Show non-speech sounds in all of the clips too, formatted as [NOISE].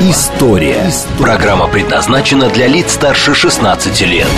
История». Программа предназначена для лиц старше 16 лет.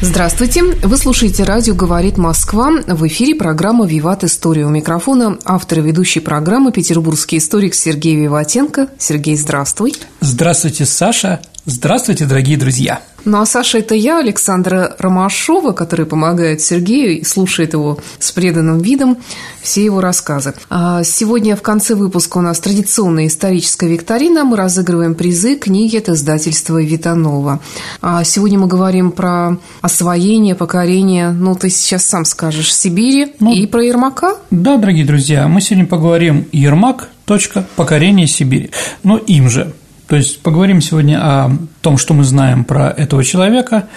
Здравствуйте! Вы слушаете радио «Говорит Москва». В эфире программа «Виват. История». У микрофона автор и ведущий программы петербургский историк Сергей Виватенко. Сергей, здравствуй! Здравствуйте, Саша! Здравствуйте, дорогие друзья! Ну а Саша – это я, Александра Ромашова, который помогает Сергею и слушает его с преданным видом все его рассказы. А сегодня в конце выпуска у нас традиционная историческая викторина. Мы разыгрываем призы книги от издательства Витанова. А сегодня мы говорим про освоение, покорение, ну, ты сейчас сам скажешь, Сибири ну, и про Ермака. Да, дорогие друзья, мы сегодня поговорим Ермак, точка, покорение Сибири. Но им же – то есть поговорим сегодня о том, что мы знаем про этого человека,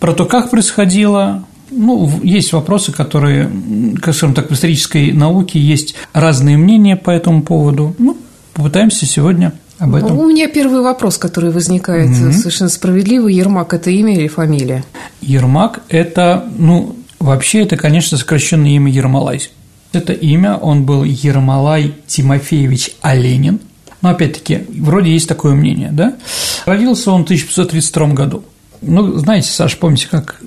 про то, как происходило, ну, есть вопросы, которые, скажем так, в исторической науке есть разные мнения по этому поводу. Ну, попытаемся сегодня об этом. У меня первый вопрос, который возникает mm-hmm. совершенно справедливо. Ермак – это имя или фамилия? Ермак – это, ну, вообще это, конечно, сокращенное имя Ермолай. Это имя, он был Ермолай Тимофеевич Оленин – но опять-таки, вроде есть такое мнение, да? Родился он в 1532 году. Ну, знаете, Саш, помните, как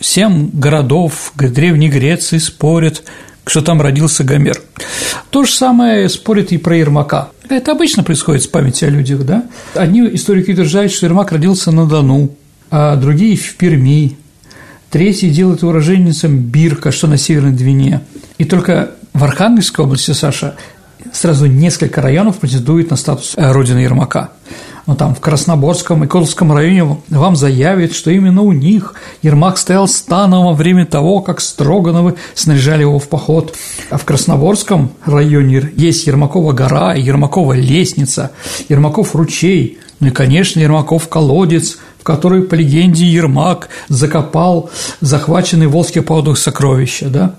семь городов Древней Греции спорят, что там родился Гомер. То же самое спорят и про Ермака. Это обычно происходит с памятью о людях, да? Одни историки утверждают, что Ермак родился на Дону, а другие – в Перми, третий делает уроженцем Бирка, что на Северной Двине. И только в Архангельской области, Саша, сразу несколько районов претендует на статус э, родины Ермака. Но там в Красноборском и Козловском районе вам заявят, что именно у них Ермак стоял станом во время того, как Строгановы снаряжали его в поход. А в Красноборском районе есть Ермакова гора, Ермакова лестница, Ермаков ручей, ну и, конечно, Ермаков колодец, в который, по легенде, Ермак закопал захваченные в Волжских поводах сокровища, да?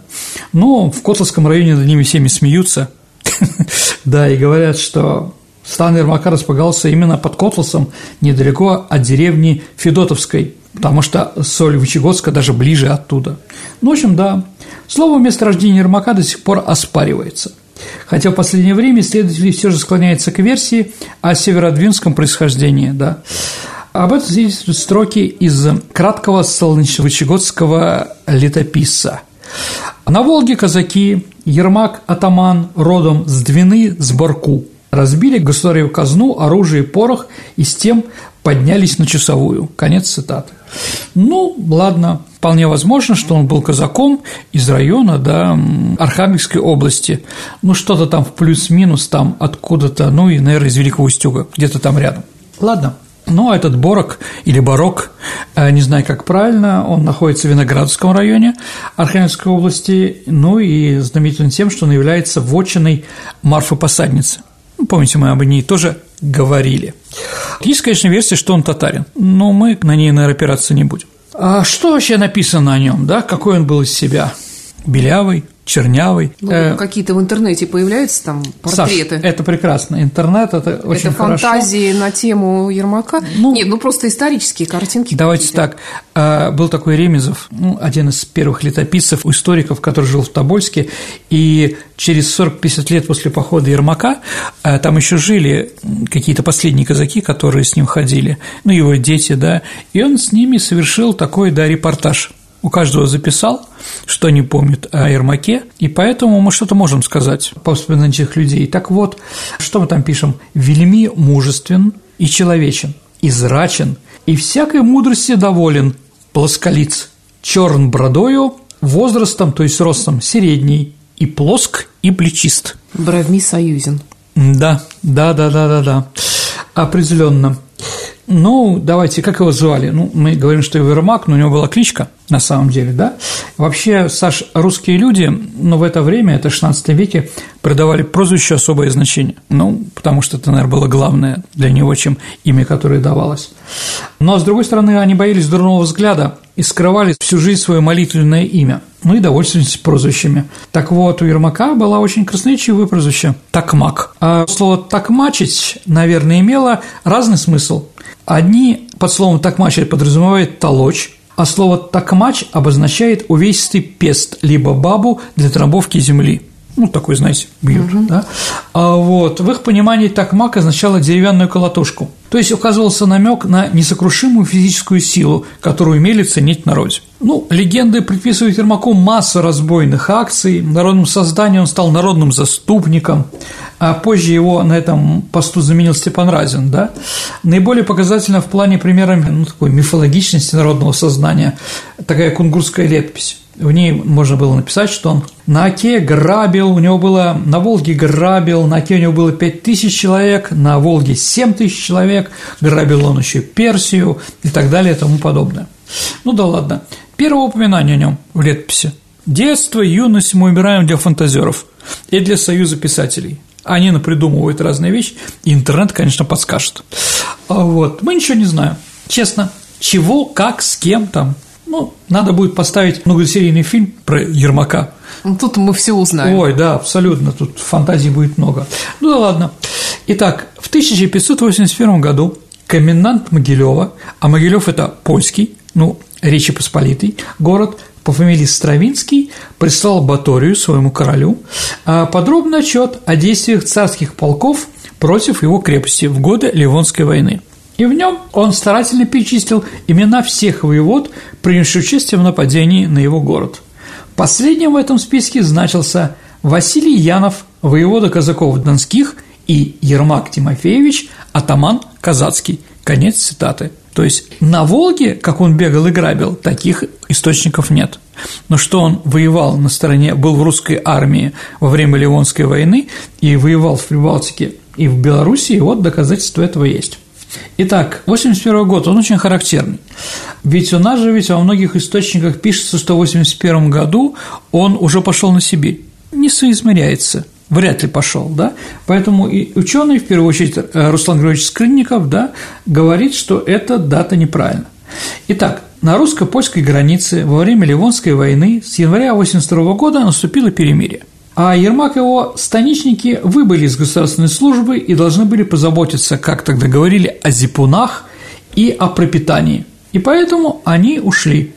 Но в Котловском районе над ними всеми смеются, [LAUGHS] да, и говорят, что стан Ермака располагался именно под Котласом, недалеко от деревни Федотовской, потому что соль Вычегодска даже ближе оттуда. Ну, в общем, да, слово месторождения Ермака до сих пор оспаривается. Хотя в последнее время исследователи все же склоняются к версии о северодвинском происхождении, да. Об этом свидетельствуют строки из краткого солнечно-вычегодского летописца. На Волге казаки, Ермак атаман родом с Двины, с Барку, разбили государеву казну, оружие и порох и с тем поднялись на часовую. Конец цитаты. Ну, ладно, вполне возможно, что он был казаком из района, да, Архангельской области. Ну, что-то там в плюс-минус там откуда-то, ну и, наверное, из Великого Устюга, где-то там рядом. Ладно, ну, а этот Борок или Барок, э, не знаю, как правильно, он находится в Виноградовском районе Архангельской области, ну и знаменитым тем, что он является вотчиной Марфы Посадницы. Ну, помните, мы об ней тоже говорили. Есть, конечно, версия, что он татарин, но мы на ней, наверное, опираться не будем. А что вообще написано о нем, да? Какой он был из себя? Белявый, чернявый. Ну, э, какие-то в интернете появляются там портреты. Саш, это прекрасно. Интернет это очень это хорошо. фантазии на тему Ермака. Ну, Нет, ну просто исторические картинки. Давайте так. Э, был такой Ремезов, ну, один из первых летописцев, историков, который жил в Тобольске, и через 40-50 лет после похода Ермака э, там еще жили какие-то последние казаки, которые с ним ходили, ну, его дети, да, и он с ними совершил такой, да, репортаж – у каждого записал, что они помнят о Ермаке, и поэтому мы что-то можем сказать по воспоминаниям этих людей. Так вот, что мы там пишем? «Вельми мужествен и человечен, израчен, и всякой мудрости доволен, плосколиц, черн бродою, возрастом, то есть ростом, средний, и плоск, и плечист». Бровми союзен. Да, да, да, да, да, да, определенно. Ну, давайте, как его звали? Ну, мы говорим, что его Ермак, но у него была кличка, на самом деле, да? Вообще, Саш, русские люди, ну, в это время, это 16 веке, придавали прозвищу особое значение. Ну, потому что это, наверное, было главное для него, чем имя, которое давалось. Но, с другой стороны, они боялись дурного взгляда и скрывали всю жизнь свое молитвенное имя, ну и довольствовались прозвищами. Так вот, у Ермака была очень красноречивое прозвище – Такмак. А слово «такмачить», наверное, имело разный смысл. Одни под словом «такмачить» подразумевают «толочь», а слово «такмач» обозначает увесистый пест, либо бабу для трамбовки земли – ну, такой, знаете, бьют, угу. да, а вот, в их понимании такмак означало деревянную колотушку, то есть указывался намек на несокрушимую физическую силу, которую умели ценить в народе. Ну, легенды приписывают Ермаку массу разбойных акций, народным созданием он стал народным заступником, а позже его на этом посту заменил Степан Разин, да. Наиболее показательно в плане примера ну, такой мифологичности народного сознания такая кунгурская летопись. В ней можно было написать, что он на Оке грабил, у него было на Волге грабил, на Оке у него было 5 тысяч человек, на Волге 7 тысяч человек, грабил он еще Персию и так далее и тому подобное. Ну да ладно. Первое упоминание о нем в летописи. Детство, юность мы убираем для фантазеров и для союза писателей. Они напридумывают разные вещи, и интернет, конечно, подскажет. А вот, мы ничего не знаем. Честно, чего, как, с кем там, ну, надо будет поставить многосерийный фильм про Ермака. Ну, тут мы все узнаем. Ой, да, абсолютно, тут фантазий будет много. Ну да ладно. Итак, в 1581 году комендант Могилева, а Могилев это польский, ну, Речи Посполитый, город по фамилии Стравинский, прислал Баторию, своему королю, а, подробный отчет о действиях царских полков против его крепости в годы Ливонской войны – и в нем он старательно перечислил имена всех воевод, принявших участие в нападении на его город. Последним в этом списке значился Василий Янов, воевода казаков Донских, и Ермак Тимофеевич, атаман казацкий. Конец цитаты. То есть на Волге, как он бегал и грабил, таких источников нет. Но что он воевал на стороне, был в русской армии во время Ливонской войны и воевал в Прибалтике и в Белоруссии, вот доказательства этого есть. Итак, 81 год, он очень характерный. Ведь у нас же ведь во многих источниках пишется, что в 81 году он уже пошел на Сибирь. Не соизмеряется, вряд ли пошел, да? Поэтому и ученый, в первую очередь э, Руслан Григорьевич Скрынников, да, говорит, что эта дата неправильна. Итак, на русско-польской границе во время Ливонской войны с января 82 года наступило перемирие – а Ермак и его станичники выбыли из государственной службы и должны были позаботиться, как тогда говорили, о зипунах и о пропитании. И поэтому они ушли.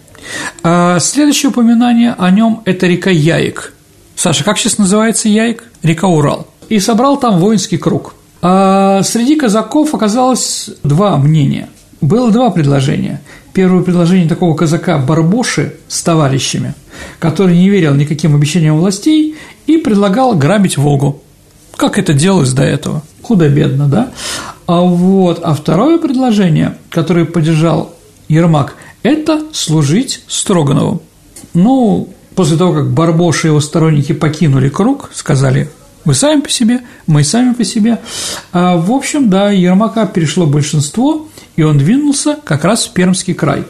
А следующее упоминание о нем – это река Яик. Саша, как сейчас называется Яик? Река Урал. И собрал там воинский круг. А среди казаков оказалось два мнения. Было два предложения. Первое предложение такого казака Барбоши с товарищами, который не верил никаким обещаниям властей и предлагал грабить Волгу. Как это делалось до этого? Худо-бедно, да? А вот, а второе предложение, которое поддержал Ермак, это служить Строганову. Ну, после того, как Барбош и его сторонники покинули круг, сказали, вы сами по себе, мы сами по себе. А, в общем, да, Ермака перешло большинство, и он двинулся как раз в Пермский край.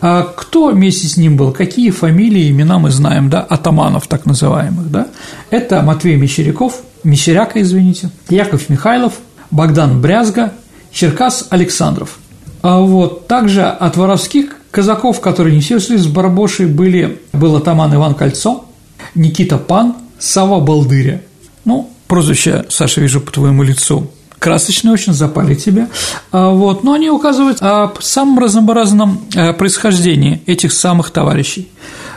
А кто вместе с ним был, какие фамилии, имена мы знаем, да, атаманов так называемых, да, это Матвей Мещеряков, Мещеряка, извините, Яков Михайлов, Богдан Брязга, Черкас Александров. А вот также от воровских казаков, которые не все шли с Барбошей, были, был атаман Иван Кольцо, Никита Пан, Сава Балдыря. Ну, прозвище, Саша, вижу по твоему лицу, красочные очень, запали тебе. А, вот, но они указывают о самом разнообразном э, происхождении этих самых товарищей.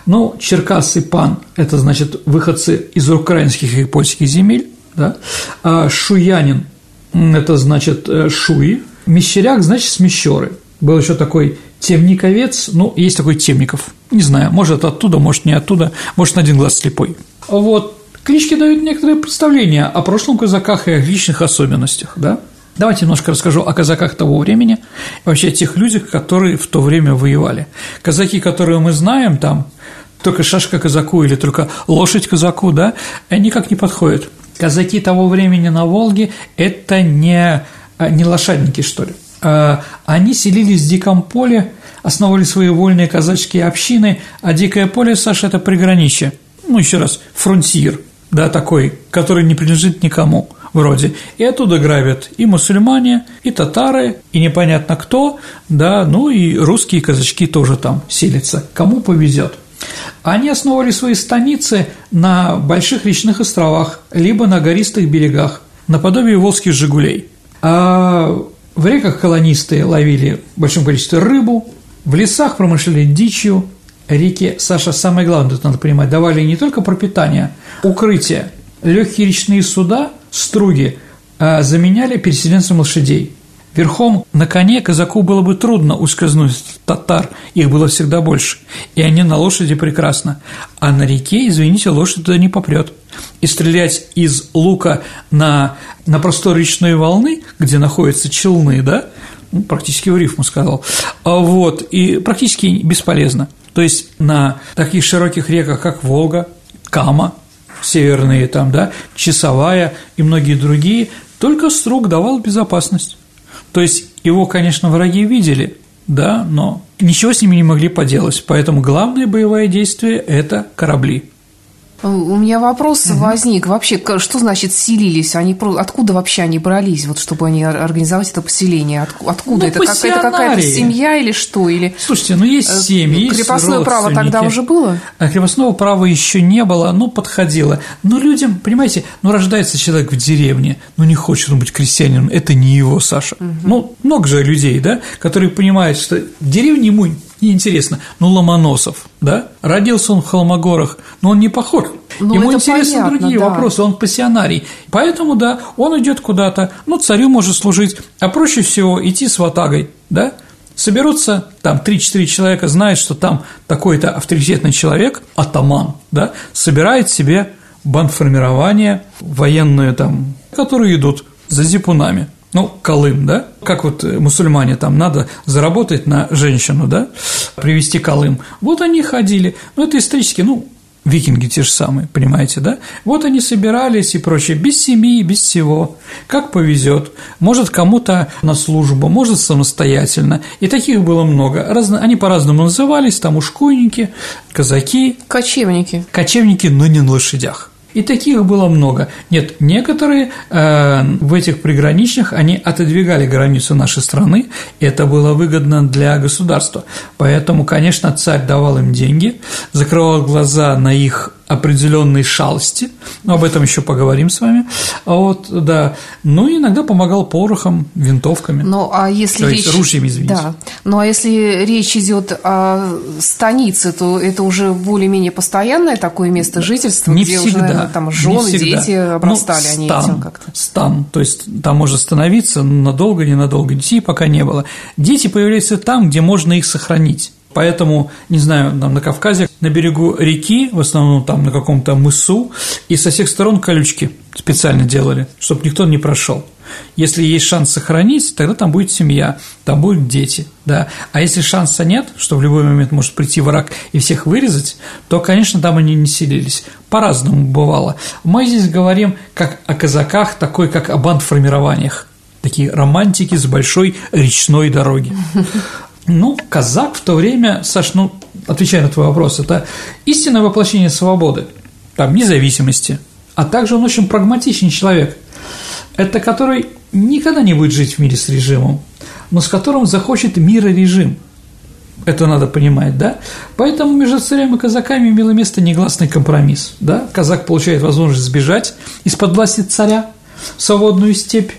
Ну, Черкас и Пан – это, значит, выходцы из украинских и польских земель, да? а Шуянин – это, значит, э, Шуи, Мещеряк – значит, смещеры. Был еще такой темниковец, ну, есть такой Темников, не знаю, может, оттуда, может, не оттуда, может, на один глаз слепой. Вот, Клички дают некоторые представления о прошлом казаках и о личных особенностях, да? Давайте немножко расскажу о казаках того времени, вообще о тех людях, которые в то время воевали. Казаки, которые мы знаем, там только шашка казаку или только лошадь казаку, да, никак не подходят. Казаки того времени на Волге – это не, не лошадники, что ли. э, они селились в диком поле, основывали свои вольные казачские общины, а дикое поле, Саша, это приграничье. Ну, еще раз, фронтир, да, такой, который не принадлежит никому вроде. И оттуда грабят и мусульмане, и татары, и непонятно кто, да, ну и русские казачки тоже там селятся, кому повезет. Они основывали свои станицы на больших речных островах, либо на гористых берегах, наподобие волжских «Жигулей». А в реках колонисты ловили в большом количестве рыбу, в лесах промышляли дичью, реки, Саша, самое главное, тут надо понимать, давали не только пропитание, укрытие, легкие речные суда, струги а заменяли переселенцам лошадей. Верхом на коне казаку было бы трудно ускользнуть татар, их было всегда больше, и они на лошади прекрасно, а на реке, извините, лошадь туда не попрет. И стрелять из лука на, на простор речной волны, где находятся челны, да, практически в рифму сказал, а вот, и практически бесполезно. То есть на таких широких реках, как Волга, Кама, северные там, да, Часовая и многие другие, только струк давал безопасность. То есть его, конечно, враги видели, да, но ничего с ними не могли поделать. Поэтому главное боевое действие – это корабли. У меня вопрос угу. возник. Вообще, что значит селились? Они откуда вообще они брались, вот чтобы они организовать это поселение? Откуда ну, это? Как, это какая-то семья или что? Или слушайте, ну есть э, семьи, крепостное есть право тогда уже было? А крепостного права еще не было, но подходило. Но людям, понимаете, ну рождается человек в деревне, ну не хочет он быть крестьянином, это не его, Саша. Угу. Ну много же людей, да, которые понимают, что деревня ему неинтересно. Ну, Ломоносов, да? Родился он в Холмогорах, но он не похож. Ну, Ему интересны понятно, другие да. вопросы, он пассионарий. Поэтому, да, он идет куда-то, ну, царю может служить, а проще всего идти с ватагой, да? Соберутся там 3-4 человека, знают, что там такой-то авторитетный человек, атаман, да, собирает себе бандформирование военное там, которые идут за зипунами ну, Колым, да, как вот мусульмане там надо заработать на женщину, да, привести Колым. Вот они ходили, ну, это исторически, ну, викинги те же самые, понимаете, да? Вот они собирались и прочее, без семьи, без всего, как повезет. Может, кому-то на службу, может, самостоятельно. И таких было много. Разно... Они по-разному назывались, там ушкуйники, казаки. Кочевники. Кочевники, но не на лошадях. И таких было много. Нет, некоторые э, в этих приграничных, они отодвигали границу нашей страны, это было выгодно для государства. Поэтому, конечно, царь давал им деньги, закрывал глаза на их определенной шалости, но об этом еще поговорим с вами. Вот, да. Ну, и иногда помогал порохом, винтовками. Ну, а если то речь... есть ружьями, извините. Да. Ну, а если речь идет о станице, то это уже более-менее постоянное такое место жительства, не где всегда, уже, наверное, там жены, дети обрастали ну, стан, они этим как-то. Стан, то есть там можно становиться надолго, ненадолго. Детей пока не было. Дети появляются там, где можно их сохранить. Поэтому, не знаю, там на Кавказе, на берегу реки, в основном там на каком-то мысу, и со всех сторон колючки специально делали, чтобы никто не прошел. Если есть шанс сохранить, тогда там будет семья, там будут дети, да. А если шанса нет, что в любой момент может прийти враг и всех вырезать, то, конечно, там они не селились. По-разному бывало. Мы здесь говорим как о казаках, такой как о бандформированиях такие романтики с большой речной дороги. Ну, казак в то время, Саш, ну, отвечая на твой вопрос, это истинное воплощение свободы, там, независимости, а также он очень прагматичный человек, это который никогда не будет жить в мире с режимом, но с которым захочет мира режим. Это надо понимать, да? Поэтому между царем и казаками имело место негласный компромисс, да? Казак получает возможность сбежать из-под власти царя в свободную степь,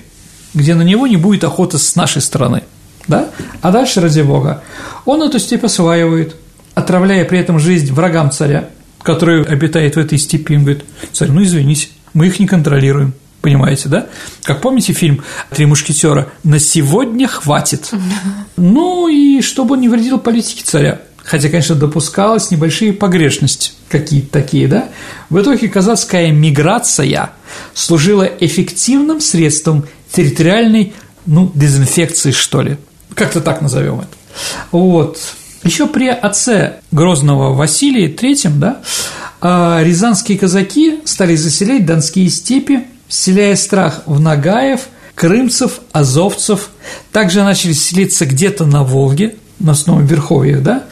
где на него не будет охоты с нашей стороны – да? А дальше, ради бога, он эту степь осваивает, отравляя при этом жизнь врагам царя, который обитает в этой степи. Он говорит, царь, ну извините, мы их не контролируем. Понимаете, да? Как помните фильм «Три мушкетера»? На сегодня хватит. [LAUGHS] Ну и чтобы он не вредил политике царя. Хотя, конечно, допускалось небольшие погрешности какие-то такие, да? В итоге казацкая миграция служила эффективным средством территориальной, ну, дезинфекции, что ли. Как-то так назовем это. Вот. Еще при отце Грозного Василии III, да, а, рязанские казаки стали заселять донские степи, вселяя страх в нагаев, крымцев, азовцев, также начали селиться где-то на Волге, на основном верховьях, да,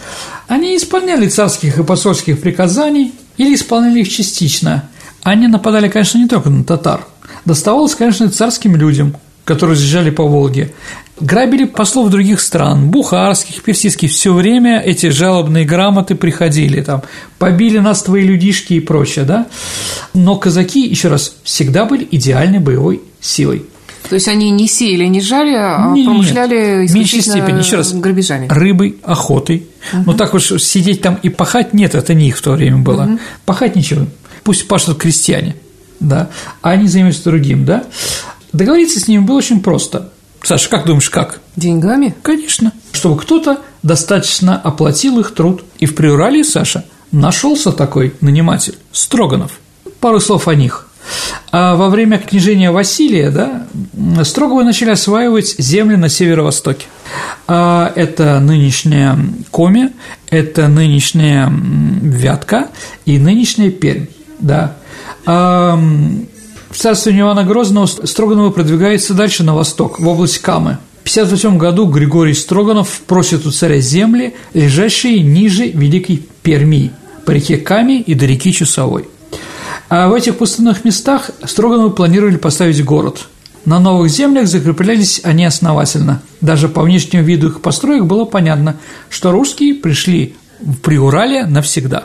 они исполняли царских и посольских приказаний или исполняли их частично. Они нападали, конечно, не только на татар. Доставалось, конечно, и царским людям, которые заезжали по Волге. Грабили послов других стран, бухарских, персидских, все время эти жалобные грамоты приходили, там, побили нас твои людишки и прочее, да. Но казаки, еще раз, всегда были идеальной боевой силой. То есть они не сеяли, не жали, а Нет, промышляли в меньшей степени, еще раз, грабежами. Рыбой, охотой. Угу. Но так уж сидеть там и пахать нет, это не их в то время было. Угу. Пахать ничего. Пусть пашут крестьяне, да, а они занимаются другим, да. Договориться с ними было очень просто. Саша, как думаешь, как? Деньгами? Конечно. Чтобы кто-то достаточно оплатил их труд. И в Приурале, Саша, нашелся такой наниматель – Строганов. Пару слов о них. А во время княжения Василия да, Строговы начали осваивать земли на северо-востоке. А это нынешняя Коми, это нынешняя Вятка и нынешняя Пермь. Да. А в царстве Ивана Грозного Строгановы продвигается дальше на восток, в область Камы. В 1958 году Григорий Строганов просит у царя земли, лежащие ниже Великой Перми, по реке Каме и до реки Чусовой. А в этих пустынных местах Строгановы планировали поставить город. На новых землях закреплялись они основательно. Даже по внешнему виду их построек было понятно, что русские пришли в Приурале навсегда.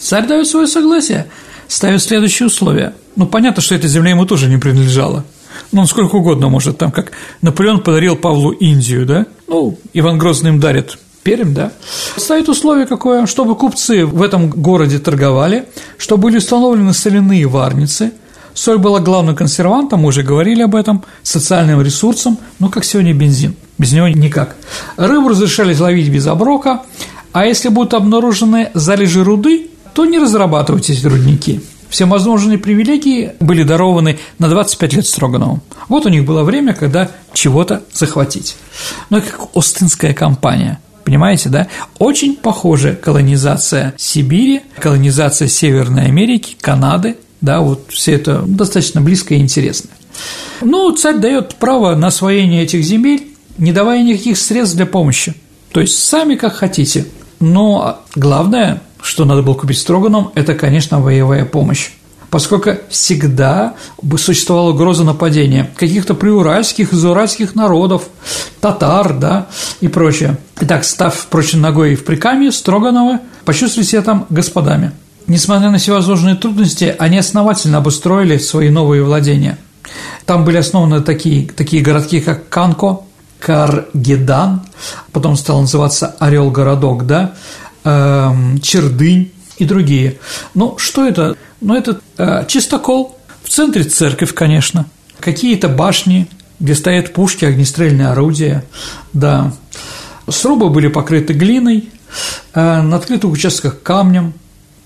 Царь дает свое согласие, ставит следующие условия. Ну, понятно, что эта земля ему тоже не принадлежала. Ну, он сколько угодно может, там, как Наполеон подарил Павлу Индию, да? Ну, Иван Грозный им дарит Пермь, да, ставит условие какое, чтобы купцы в этом городе торговали, чтобы были установлены соляные варницы, соль была главным консервантом, мы уже говорили об этом, социальным ресурсом, ну, как сегодня бензин, без него никак. Рыбу разрешали ловить без оброка, а если будут обнаружены залежи руды, то не разрабатывать эти рудники. Все возможные привилегии были дарованы на 25 лет Строганову. Вот у них было время, когда чего-то захватить. Ну, как Остинская компания – Понимаете, да? Очень похожая колонизация Сибири, колонизация Северной Америки, Канады, да, вот все это достаточно близко и интересно. Ну, царь дает право на освоение этих земель, не давая никаких средств для помощи. То есть сами как хотите. Но главное, что надо было купить Строганом, это, конечно, воевая помощь поскольку всегда существовала угроза нападения каких-то приуральских, изуральских народов, татар, да, и прочее. Итак, став, впрочем, ногой в Прикамье, Строганова почувствовали себя там господами. Несмотря на всевозможные трудности, они основательно обустроили свои новые владения. Там были основаны такие, такие городки, как Канко, Каргедан, потом стал называться Орел-городок, да, Чердынь и другие. Ну, что это? Ну, это э, чистокол, в центре церковь, конечно, какие-то башни, где стоят пушки, огнестрельные орудия, да. Срубы были покрыты глиной, э, на открытых участках камнем,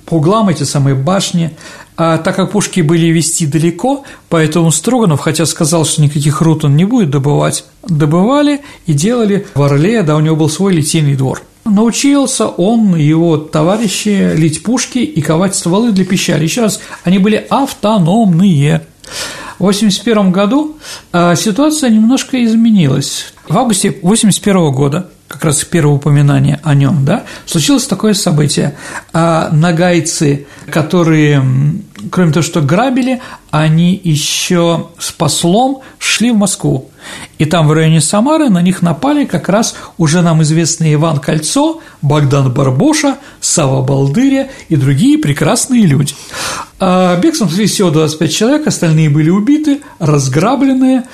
по углам эти самые башни, а так как пушки были вести далеко, поэтому Строганов, хотя сказал, что никаких руд он не будет добывать, добывали и делали в Орле, да, у него был свой литейный двор – Научился он и его товарищи лить пушки и ковать стволы для пищали. Еще раз, они были автономные. В 1981 году а, ситуация немножко изменилась. В августе 1981 года, как раз первое упоминание о нем, да, случилось такое событие. А нагайцы, которые, кроме того, что грабили, они еще с послом шли в Москву. И там в районе Самары на них напали как раз уже нам известный Иван Кольцо, Богдан Барбоша, Сава Балдыря и другие прекрасные люди. А бегством шли всего 25 человек, остальные были убиты, разграбленные,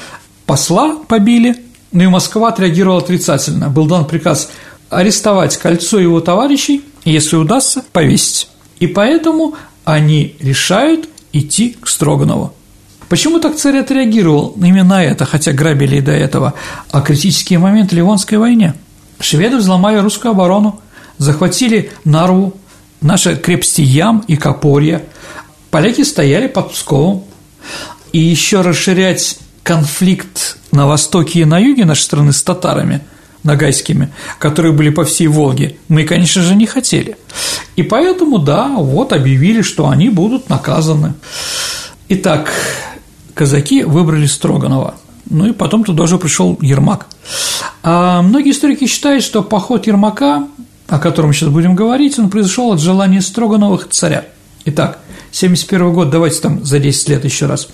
посла побили, ну и Москва отреагировала отрицательно. Был дан приказ арестовать Кольцо его товарищей, если удастся, повесить. И поэтому они решают идти к Строганову. Почему так царь отреагировал именно на это, хотя грабили и до этого, а критические моменты Ливонской войне? Шведы взломали русскую оборону, захватили Нарву, наши крепости Ям и Копорье, поляки стояли под Псковом, и еще расширять конфликт на востоке и на юге нашей страны с татарами нагайскими, которые были по всей Волге, мы, конечно же, не хотели. И поэтому, да, вот объявили, что они будут наказаны. Итак, казаки выбрали Строганова. ну и потом туда уже пришел Ермак. А многие историки считают, что поход Ермака, о котором сейчас будем говорить, он произошел от желания Строгановых царя. Итак, 71 год, давайте там за 10 лет еще раз.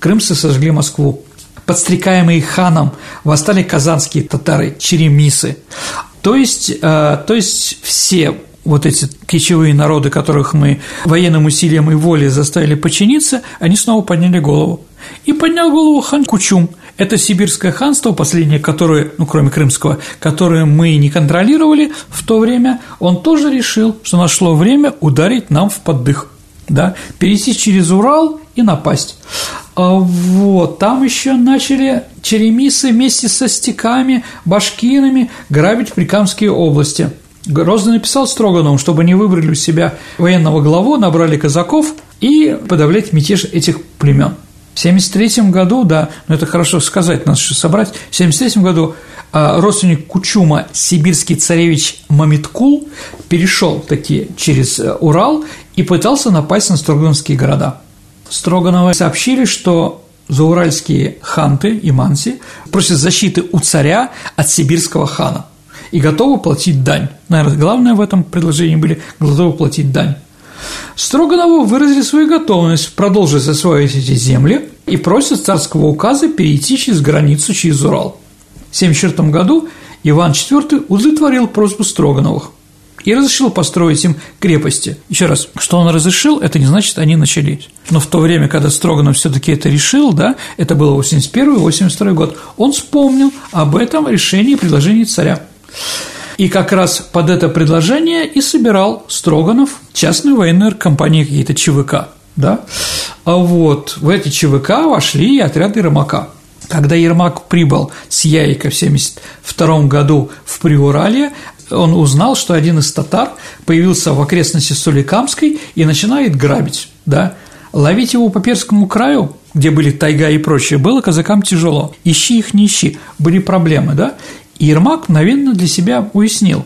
Крымцы сожгли Москву. Подстрекаемые ханом восстали казанские татары, черемисы. То есть, э, то есть все вот эти кичевые народы, которых мы военным усилием и волей заставили подчиниться, они снова подняли голову. И поднял голову хан Кучум. Это сибирское ханство, последнее, которое, ну, кроме крымского, которое мы не контролировали в то время, он тоже решил, что нашло время ударить нам в поддых, да, перейти через Урал и напасть. А вот, там еще начали черемисы вместе со стеками, башкирами грабить Прикамские области – Грозный написал Строганову, чтобы они выбрали у себя военного главу, набрали казаков и подавлять мятеж этих племен. В 1973 году, да, но это хорошо сказать, надо что собрать, в 1973 году родственник Кучума, сибирский царевич Мамиткул, перешел таки через э, Урал и пытался напасть на строгановские города. Строгановы сообщили, что зауральские ханты и манси просят защиты у царя от сибирского хана – и готовы платить дань. Наверное, главное в этом предложении были готовы платить дань. Строганову выразили свою готовность продолжить осваивать эти земли и просят царского указа перейти через границу через Урал. В 1974 году Иван IV удовлетворил просьбу Строгановых и разрешил построить им крепости. Еще раз, что он разрешил, это не значит, они начались. Но в то время, когда Строганов все таки это решил, да, это было 81-82 год, он вспомнил об этом решении и предложении царя. И как раз под это предложение и собирал Строганов частную военную компанию какие-то ЧВК, да? А вот в эти ЧВК вошли и отряды Ермака. Когда Ермак прибыл с Яйка в 1972 году в Приуралье, он узнал, что один из татар появился в окрестности Соликамской и начинает грабить, да? Ловить его по Перскому краю, где были тайга и прочее, было казакам тяжело. Ищи их, не ищи, были проблемы, да? И Ермак мгновенно для себя уяснил,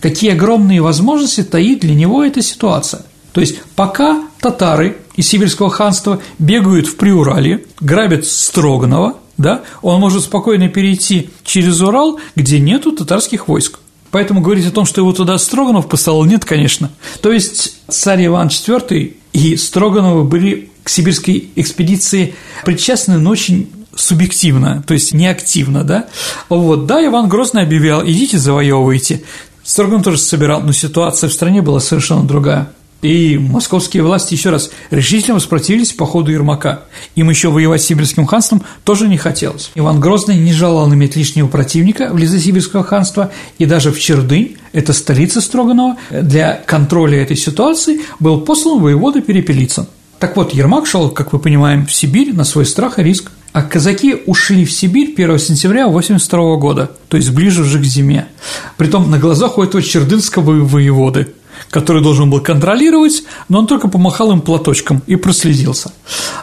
какие огромные возможности таит для него эта ситуация. То есть пока татары из Сибирского ханства бегают в Приурале, грабят Строганова, да, он может спокойно перейти через Урал, где нету татарских войск. Поэтому говорить о том, что его туда Строганов послал, нет, конечно. То есть царь Иван IV и Строгановы были к сибирской экспедиции причастны, но очень субъективно, то есть неактивно, да, вот, да, Иван Грозный объявлял, идите завоевывайте, Строган тоже собирал, но ситуация в стране была совершенно другая. И московские власти еще раз решительно воспротивились по ходу Ермака. Им еще воевать с Сибирским ханством тоже не хотелось. Иван Грозный не желал иметь лишнего противника в лице Сибирского ханства, и даже в Чердынь, это столица Строганова, для контроля этой ситуации был послан воевода Перепелицын. Так вот, Ермак шел, как вы понимаем, в Сибирь на свой страх и риск. А казаки ушли в Сибирь 1 сентября 1982 года, то есть ближе уже к зиме. Притом на глазах у этого чердынского воеводы, который должен был контролировать, но он только помахал им платочком и проследился.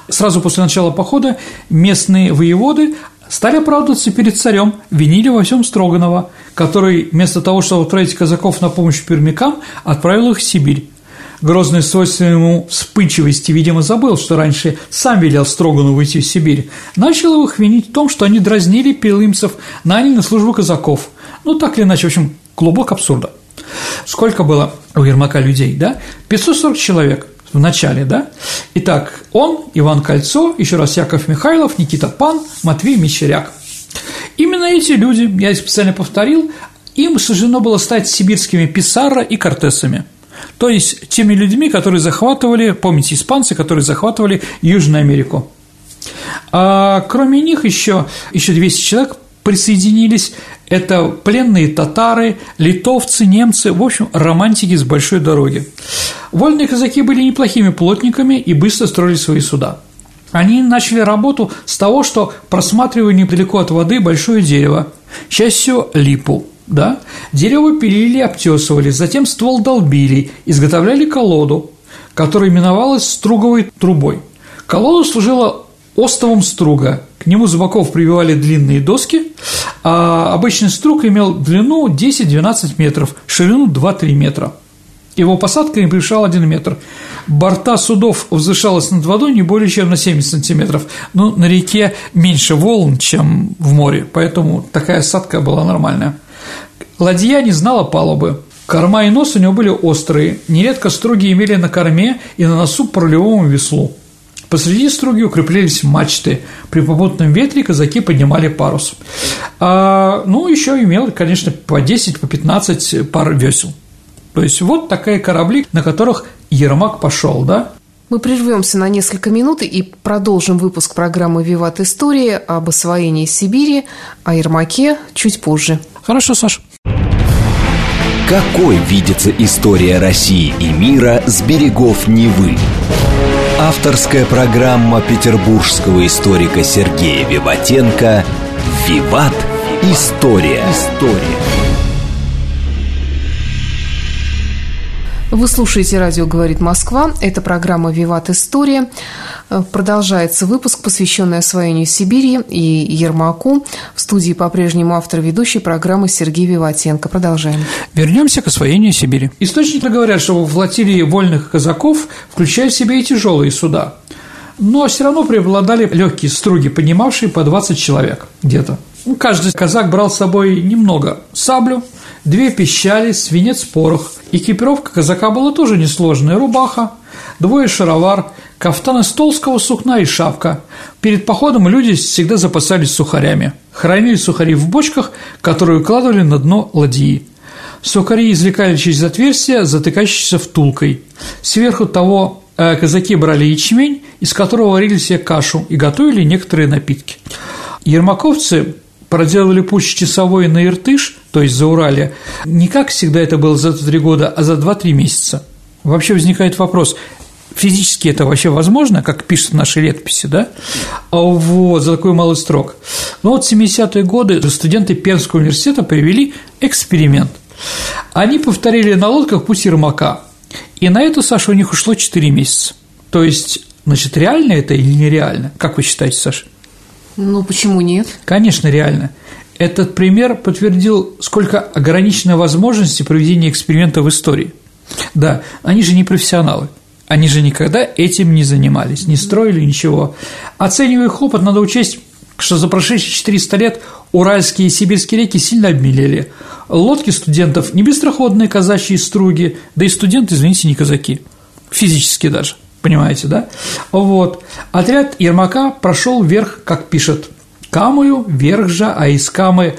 Сразу после начала похода местные воеводы стали оправдываться перед царем, винили во всем Строганова, который вместо того, чтобы отправить казаков на помощь пермякам, отправил их в Сибирь. Грозный свойственной ему вспыльчивости, видимо, забыл, что раньше сам велел Строгану выйти в Сибирь, начал их винить в том, что они дразнили пилымцев, наняли на службу казаков. Ну, так или иначе, в общем, клубок абсурда. Сколько было у Ермака людей, да? 540 человек в начале, да? Итак, он, Иван Кольцо, еще раз Яков Михайлов, Никита Пан, Матвей Мещеряк. Именно эти люди, я специально повторил, им суждено было стать сибирскими Писарро и Кортесами – то есть теми людьми, которые захватывали, помните, испанцы, которые захватывали Южную Америку. А кроме них еще, еще 200 человек присоединились. Это пленные татары, литовцы, немцы, в общем, романтики с большой дороги. Вольные казаки были неплохими плотниками и быстро строили свои суда. Они начали работу с того, что просматривали недалеко от воды большое дерево, счастью, липу – да, дерево пилили обтесывали, затем ствол долбили, изготовляли колоду, которая именовалась струговой трубой. Колода служила остовом струга, к нему с боков прививали длинные доски, а обычный струг имел длину 10-12 метров, ширину 2-3 метра. Его посадка не превышала 1 метр. Борта судов возвышалась над водой не более чем на 70 сантиметров. Но на реке меньше волн, чем в море, поэтому такая осадка была нормальная. Ладья не знала палубы. Корма и нос у него были острые, нередко струги имели на корме и на носу по рулевому веслу. Посреди струги укреплялись мачты. При попутном ветре казаки поднимали парус. А, ну, еще имел, конечно, по 10, по 15 пар весел. То есть вот такие корабли, на которых Ермак пошел, да? Мы прервемся на несколько минут и продолжим выпуск программы «Виват История» об освоении Сибири, о Ермаке чуть позже. Хорошо, Саш. Какой видится история России и мира с берегов Невы? Авторская программа петербургского историка Сергея Виватенко «Виват. История». История. Вы слушаете «Радио говорит Москва». Это программа «Виват История». Продолжается выпуск, посвященный освоению Сибири и Ермаку. В студии по-прежнему автор ведущей программы Сергей Виватенко. Продолжаем. Вернемся к освоению Сибири. Источники говорят, что флотилии вольных казаков включают в себя и тяжелые суда. Но все равно преобладали легкие струги, поднимавшие по 20 человек где-то. Каждый казак брал с собой немного саблю, две пищали, свинец, порох. Экипировка казака была тоже несложная – рубаха, двое шаровар, кафтан из толстого сукна и шапка. Перед походом люди всегда запасались сухарями. Хранили сухари в бочках, которые укладывали на дно ладьи. Сухари извлекали через отверстие, затыкающееся втулкой. Сверху того э, казаки брали ячмень, из которого варили себе кашу и готовили некоторые напитки. Ермаковцы проделали путь часовой на Иртыш, то есть за Урале, не как всегда это было за три года, а за 2-3 месяца. Вообще возникает вопрос, физически это вообще возможно, как пишут наши летописи, да? А вот, за такой малый срок. Но вот в 70-е годы студенты Пермского университета провели эксперимент. Они повторили на лодках путь Ермака, и на это, Саша, у них ушло 4 месяца. То есть, значит, реально это или нереально? Как вы считаете, Саша? Ну, почему нет? Конечно, реально. Этот пример подтвердил, сколько ограничены возможности проведения эксперимента в истории. Да, они же не профессионалы. Они же никогда этим не занимались, не строили ничего. Оценивая их опыт, надо учесть, что за прошедшие 400 лет уральские и сибирские реки сильно обмелели. Лодки студентов – не быстроходные казачьи струги, да и студенты, извините, не казаки. Физически даже – Понимаете, да? Вот. Отряд Ермака прошел вверх, как пишет, Камую, вверх же, а из Камы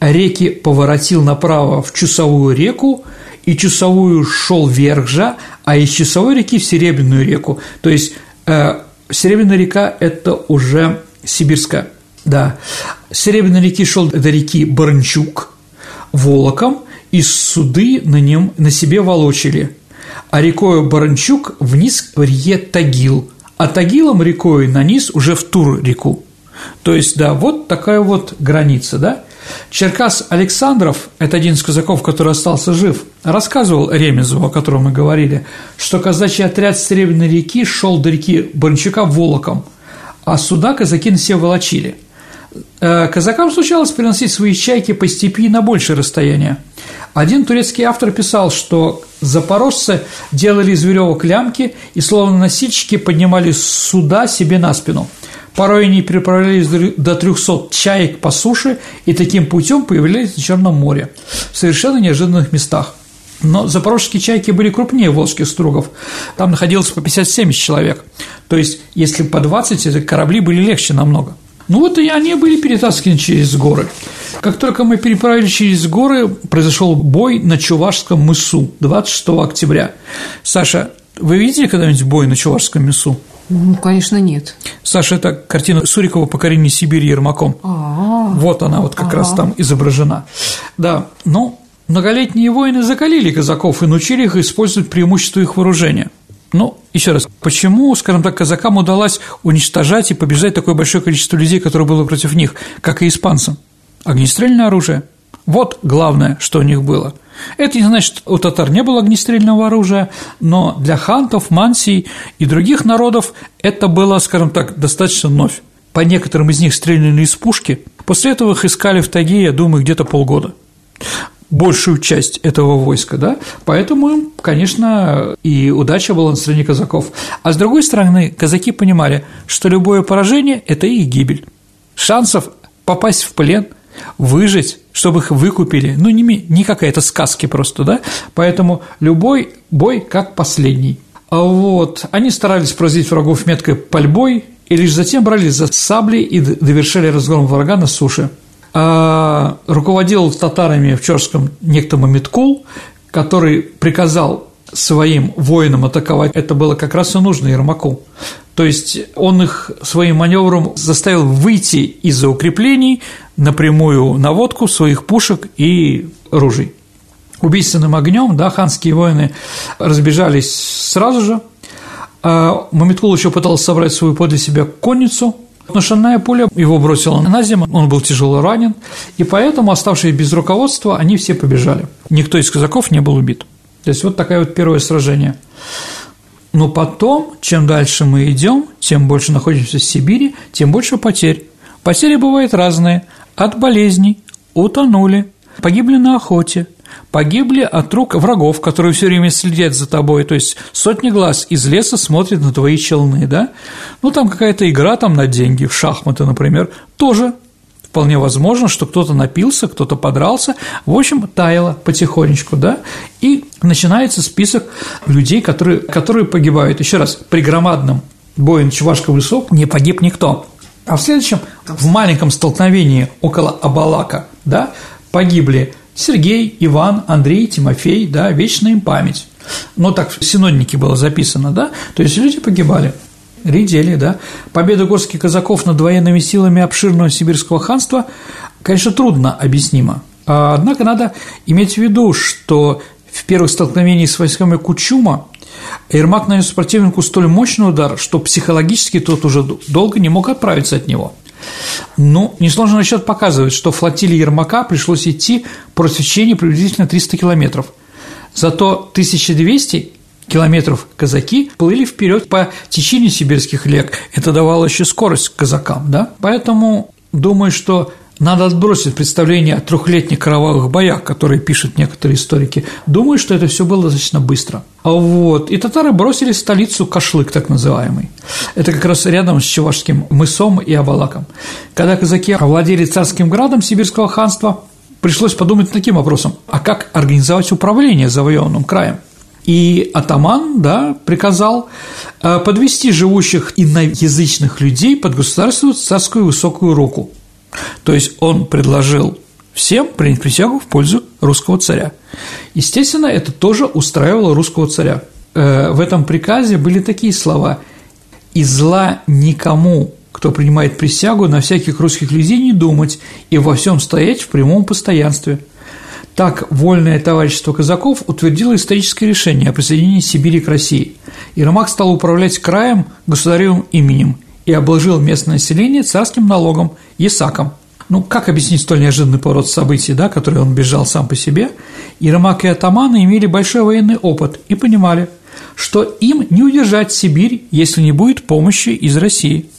реки поворотил направо в Чусовую реку, и Чусовую шел вверх же, а из Чусовой реки в Серебряную реку. То есть э, Серебряная река – это уже Сибирская, да. Серебряной реки шел до реки Баранчук волоком, и суды на нем на себе волочили – а рекою Баранчук вниз в реке Тагил, а Тагилом рекой на низ уже в Тур-реку. То есть, да, вот такая вот граница, да. Черкас Александров, это один из казаков, который остался жив, рассказывал Ремезову, о котором мы говорили, что казачий отряд с Серебряной реки шел до реки Баранчука волоком, а сюда казаки на себе волочили. Э, казакам случалось переносить свои чайки по степи на большее расстояние. Один турецкий автор писал, что запорожцы делали из веревок лямки и, словно носильщики, поднимали суда себе на спину. Порой они переправлялись до 300 чаек по суше и таким путем появлялись на Черном море в совершенно неожиданных местах. Но запорожские чайки были крупнее волжских стругов. Там находилось по 50-70 человек. То есть, если по 20, эти корабли были легче намного. Ну вот и они были перетасканы через горы. Как только мы переправились через горы, произошел бой на Чувашском мысу 26 октября. Саша, вы видели когда-нибудь бой на Чувашском мысу? Ну, конечно, нет. Саша, это картина Сурикова «Покорение Сибири Ермаком». А-а-а. Вот она вот как А-а-а. раз там изображена. Да, ну, многолетние воины закалили казаков и научили их использовать преимущество их вооружения – ну, еще раз, почему, скажем так, казакам удалось уничтожать и побеждать такое большое количество людей, которое было против них, как и испанцам? Огнестрельное оружие. Вот главное, что у них было. Это не значит, у татар не было огнестрельного оружия, но для хантов, мансий и других народов это было, скажем так, достаточно вновь. По некоторым из них стреляли из пушки, после этого их искали в тайге, я думаю, где-то полгода. большую часть этого войска, да, поэтому конечно, и удача была на стороне казаков. А с другой стороны, казаки понимали, что любое поражение – это их гибель. Шансов попасть в плен, выжить, чтобы их выкупили, ну, не, не какая-то сказки просто, да, поэтому любой бой как последний. А вот, они старались поразить врагов меткой пальбой, и лишь затем брали за сабли и довершали разгром врага на суше. А руководил татарами в Чорском некто Мамиткул, который приказал своим воинам атаковать, это было как раз и нужно Ермаку. То есть он их своим маневром заставил выйти из-за укреплений напрямую наводку своих пушек и ружей. Убийственным огнем, да, ханские воины разбежались сразу же, а Мамиткул еще пытался собрать свою подле себя конницу, но шальная пуля его бросила на землю, он был тяжело ранен, и поэтому, оставшись без руководства, они все побежали. Никто из казаков не был убит. То есть вот такое вот первое сражение. Но потом, чем дальше мы идем, тем больше находимся в Сибири, тем больше потерь. Потери бывают разные. От болезней, утонули, погибли на охоте, погибли от рук врагов, которые все время следят за тобой, то есть сотни глаз из леса смотрят на твои челны, да? Ну, там какая-то игра там на деньги, в шахматы, например, тоже вполне возможно, что кто-то напился, кто-то подрался, в общем, таяло потихонечку, да, и начинается список людей, которые, которые погибают. Еще раз, при громадном бое на Чувашском лесу не погиб никто. А в следующем, в маленьком столкновении около Абалака, да, погибли Сергей, Иван, Андрей, Тимофей, да, вечная им память. Но так в синоднике было записано, да, то есть люди погибали. Редели, да. Победа горских казаков над военными силами обширного сибирского ханства, конечно, трудно объяснима. Однако надо иметь в виду, что в первых столкновениях с войсками Кучума Ермак нанес противнику столь мощный удар, что психологически тот уже долго не мог отправиться от него. Ну, несложный расчет показывает, что флотилии Ермака пришлось идти по течению приблизительно 300 километров. Зато 1200 километров казаки плыли вперед по течению сибирских рек. Это давало еще скорость казакам, да? Поэтому думаю, что надо отбросить представление о трехлетних кровавых боях, которые пишут некоторые историки. Думаю, что это все было достаточно быстро. А вот. И татары бросили столицу Кашлык, так называемый. Это как раз рядом с Чувашским мысом и Абалаком. Когда казаки овладели царским градом сибирского ханства, пришлось подумать таким вопросом, а как организовать управление завоеванным краем? И атаман да, приказал э, подвести живущих иноязычных людей под государственную царскую высокую руку. То есть он предложил всем принять присягу в пользу русского царя. Естественно, это тоже устраивало русского царя. Э, в этом приказе были такие слова «И зла никому, кто принимает присягу, на всяких русских людей не думать и во всем стоять в прямом постоянстве». Так Вольное товарищество казаков утвердило историческое решение о присоединении Сибири к России. Ермак стал управлять краем государевым именем и обложил местное население царским налогом – Есаком. Ну, как объяснить столь неожиданный поворот событий, да, который он бежал сам по себе? Ермак и атаманы имели большой военный опыт и понимали, что им не удержать Сибирь, если не будет помощи из России.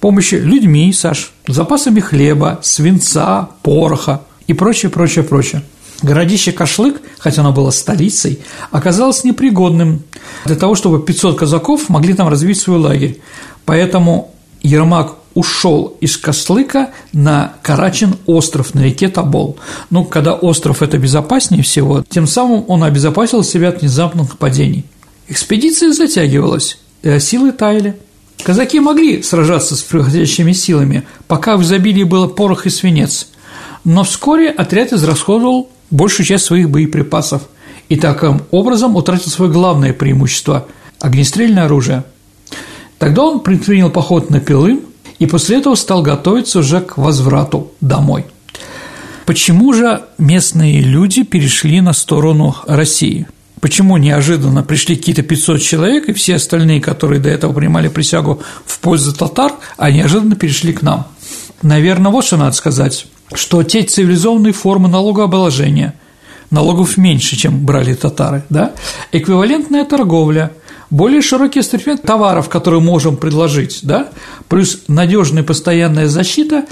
Помощи людьми, Саш, запасами хлеба, свинца, пороха и прочее, прочее, прочее. Городище Кашлык, хотя оно было столицей, оказалось непригодным для того, чтобы 500 казаков могли там развить свой лагерь. Поэтому Ермак ушел из Каслыка на Карачин остров на реке Табол. Ну, когда остров – это безопаснее всего, тем самым он обезопасил себя от внезапных нападений. Экспедиция затягивалась, э, силы таяли. Казаки могли сражаться с приходящими силами, пока в изобилии было порох и свинец, но вскоре отряд израсходовал большую часть своих боеприпасов и таким образом утратил свое главное преимущество – огнестрельное оружие. Тогда он предпринял поход на Пилым и после этого стал готовиться уже к возврату домой. Почему же местные люди перешли на сторону России? Почему неожиданно пришли какие-то 500 человек, и все остальные, которые до этого принимали присягу в пользу татар, а неожиданно перешли к нам? Наверное, вот что надо сказать что те цивилизованные формы налогообложения, налогов меньше, чем брали татары, да, эквивалентная торговля, более широкий ассортимент товаров, которые можем предложить, да, плюс надежная постоянная защита,